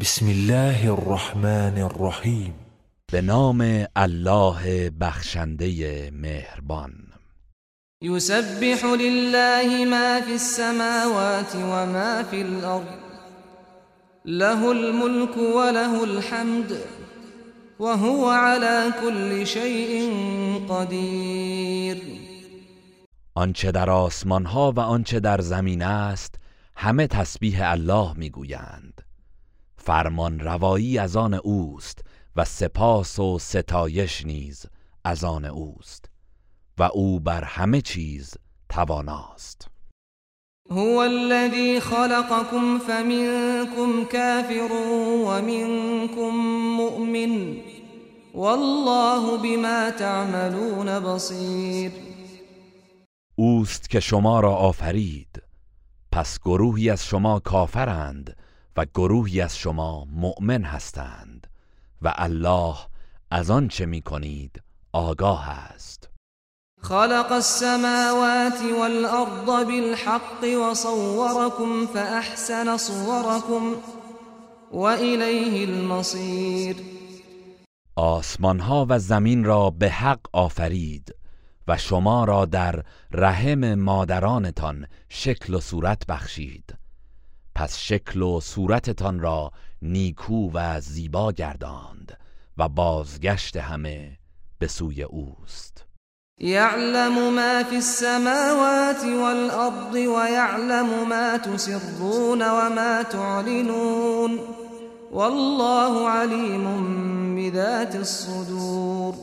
بسم الله الرحمن الرحیم به نام الله بخشنده مهربان. یسبح لله ما فی السماوات و ما فی الارض. له الملك وله الحمد وهو على كل شيء قدیر. آنچه در آسمان ها و آنچه در زمین است همه تسبیح الله می‌گویند. فرمان روایی از آن اوست و سپاس و ستایش نیز از آن اوست و او بر همه چیز تواناست. هو الذي خلقكم فمنكم كافر ومنكم مؤمن والله بما تعملون بصير اوست که شما را آفرید پس گروهی از شما کافرند و گروهی از شما مؤمن هستند و الله از آن چه می کنید آگاه است. خلق السماوات والأرض بالحق وصوركم فأحسن صوركم وإليه المصير. آسمان ها و زمین را به حق آفرید و شما را در رحم مادرانتان شکل و صورت بخشید. پس شکل و صورتتان را نیکو و زیبا گرداند و بازگشت همه به سوی اوست. يعلم ما في السماوات والأرض ويعلم ما تسرون وما تعلنون والله عليم بذات الصدور.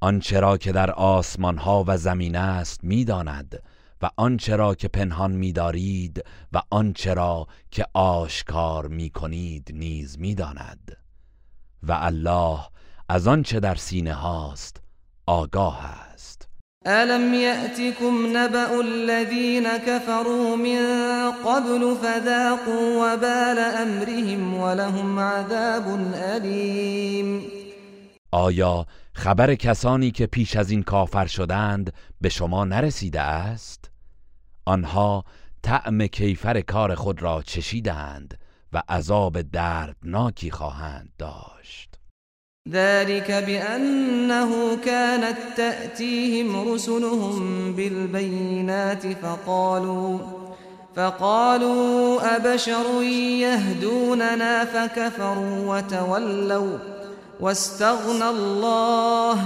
آنچه را که در آسمان ها و زمین است می‌داند و آنچه را که پنهان میدارید و آنچه را که آشکار می‌کنید نیز می‌داند. و الله از آنچه در سینه هاست آگاه است. الم یأتکم نبأ الذین كفروا من قبل فذاقوا وبال امرهم ولهم عذاب علیم آیا خبر کسانی که پیش از این کافر شدند به شما نرسیده است؟ آنها طعم کیفر کار خود را چشیدند و عذاب دردناکی خواهند داشت. ذلك بأنه كانت تأتيهم رسلهم بالبينات فقالوا فقالوا أبشر يهدوننا فكفروا وتولوا واستغنى الله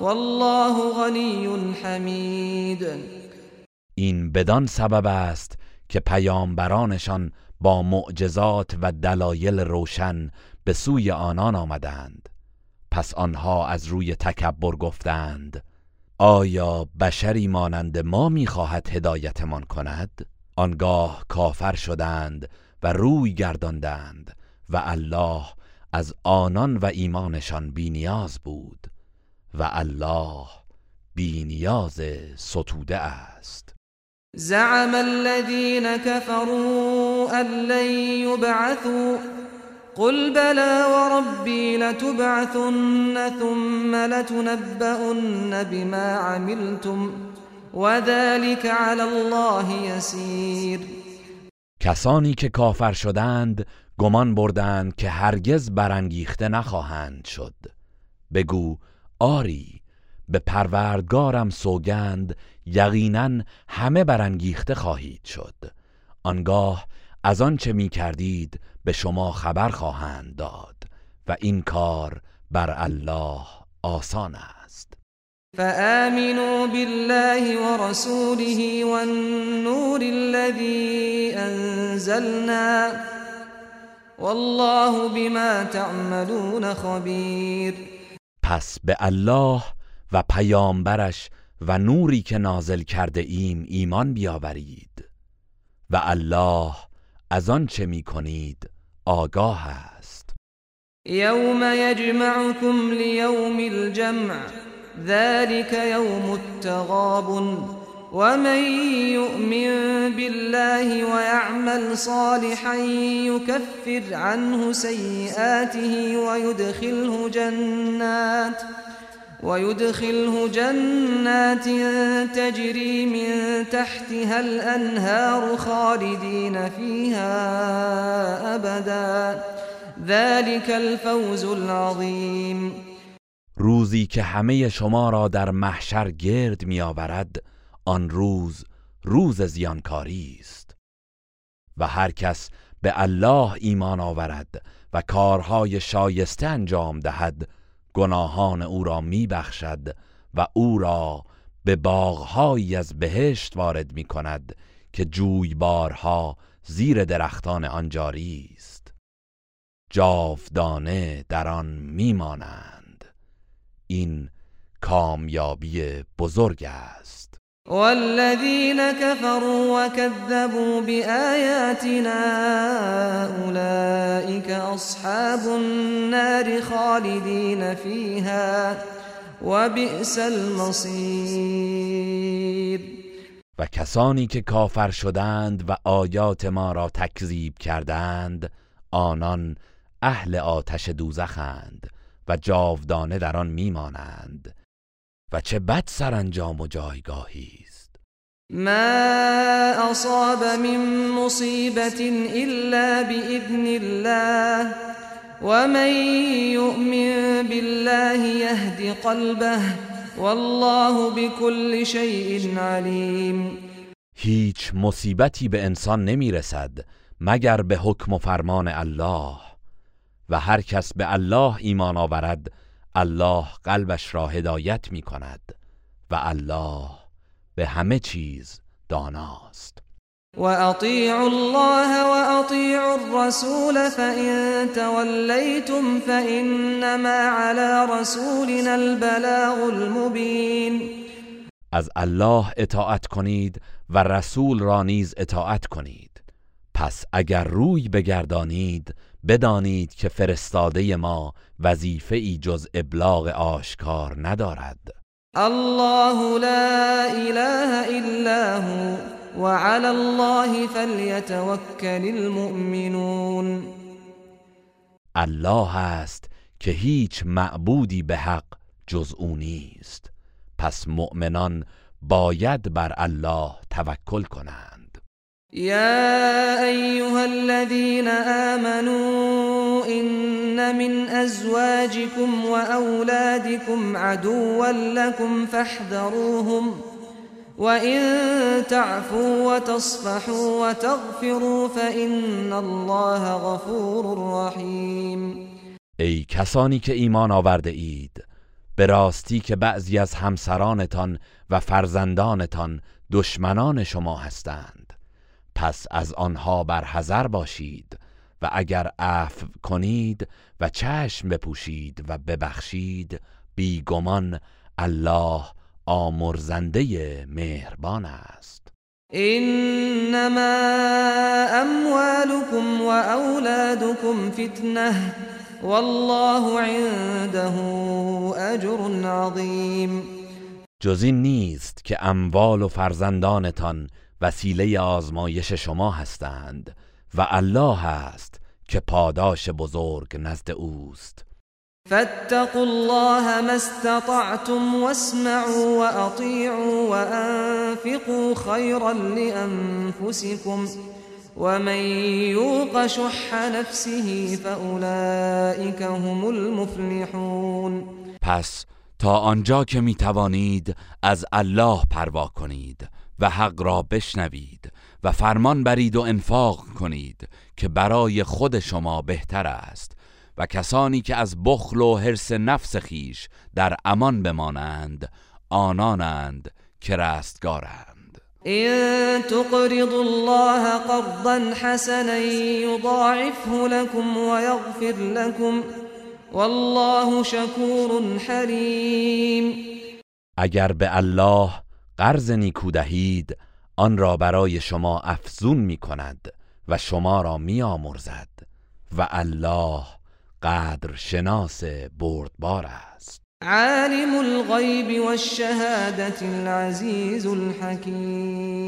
والله غنی حمید این بدان سبب است که پیامبرانشان با معجزات و دلایل روشن به سوی آنان آمدند. پس آنها از روی تکبر گفتند آیا بشری مانند ما می‌خواهد هدایتمان کند؟ آنگاه کافر شدند و روی گرداندند و الله از آنان و ایمانشان بینیاز بود و الله بینیاز ستوده است. زعم الذين كفروا ان لن يبعثوا قل بلى وربي لتبعثن ثم لتنبؤن بما عملتم وذلك على الله يسير. کسانی که کافر شدند گمان بردند که هرگز برانگیخته نخواهند شد. بگو آری. به پروردگارم سوگند یقینا همه برانگیخته خواهید شد. آنگاه از آنچه می کردید به شما خبر خواهند داد و این کار بر الله آسان است. فآمنوا بالله ورسوله والنور الذي انزلنا والله بما تعملون خبیر پس به الله و پیامبرش و نوری که نازل کرده ایم ایمان بیاورید. و الله از آن چه می کنید آگاه است. یوم یجمعکم لیوم الجمع ذلك یوم التغابن ومن يؤمن بالله ويعمل صالحا يكفر عنه سيئاته ويدخله جنات ويدخله جنات تجري من تحتها الأنهار خالدين فيها أبدا. ذلك الفوز العظیم روزی که همه شما را در محشر گرد میآورد آن روز روز زیانکاری است. و هر کس به الله ایمان آورد و کارهای شایسته انجام دهد گناهان او را میبخشد و او را به باغهایی از بهشت وارد می کند که جویبارها زیر درختان آن جاری است. جاودانه در آن میمانند. این کامیابی بزرگ است. والذین كفروا وكذبوا بآياتنا اولئك اصحاب النار خالدین فيها وبئس المصیر و کسانی که کافر شدند و آیات ما را تکذیب کردند آنان اهل آتش دوزخند و جاودانه در آن میمانند. و چه بد سرانجام و جایگاهی است. ما اصاب من مصیبت الا باذن الله ومن يؤمن بالله يهد قلبه والله بكل شيء علیم. هیچ مصیبتی به انسان نمی‌رسد مگر به حکم و فرمان الله. و هر کس به الله ایمان آورد الله قلبش را هدایت می کند و الله به همه چیز داناست. وأطيعوا الله وأطيعوا الرسول فإن توليتم فإنما على رسولنا البلاغ المبين از الله اطاعت کنید و رسول را نیز اطاعت کنید. پس اگر روی بگردانید بدانید که فرستاده ما وظیفه ای جز ابلاغ آشکار ندارد. الله لا اله الا هو وعلى الله فليتوكل المؤمنون. الله است که هیچ معبودی به حق جز او نیست. پس مؤمنان باید بر الله توکل کنند. يا أيها الذين آمنوا إن من أزواجكم وأولادكم عدوا لكم فاحذروهم وإن تعفوا وتصفحوا وتغفروا فإن الله غفور رحیم ای کسانی که ایمان آورده اید به راستی که بعضی از همسرانتان و فرزندانتان دشمنان شما هستند. پس از آنها برحذر باشید و اگر عفو کنید و چشم بپوشید و ببخشید بیگمان الله آمرزنده مهربان است. انما اموالكم واولادكم فتنه والله عنده اجر عظیم. جز این نیست که اموال و فرزندانتان وسیله آزمایش شما هستند و الله است که پاداش بزرگ نزد اوست. فاتقوا الله ما استطعتم واسمعوا واطيعوا وانفقوا خيرا لانفسكم ومن يوق شح نفسه فاولئك هم المفلحون. پس تا آنجا که می توانید از الله پروا کنید. و حق را بشنوید و فرمان برید و انفاق کنید که برای خود شما بهتر است و کسانی که از بخل و حرس نفس خیش در امان بمانند آنانند که رستگارند. إن تقرضوا الله قرضا حسنا يضاعفه لكم ويغفر لكم والله شكور حليم. اگر به الله قرض نیکو دهید آن را برای شما افزون می کند و شما را می آمرزد. و الله قدر شناس بردبار است. عالم الغيب والشهادة العزيز الحكيم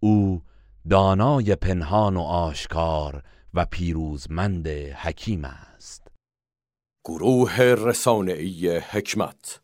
او دانای پنهان و آشکار و پیروزمند حکیم است. گروه رسانه‌ای حکمت.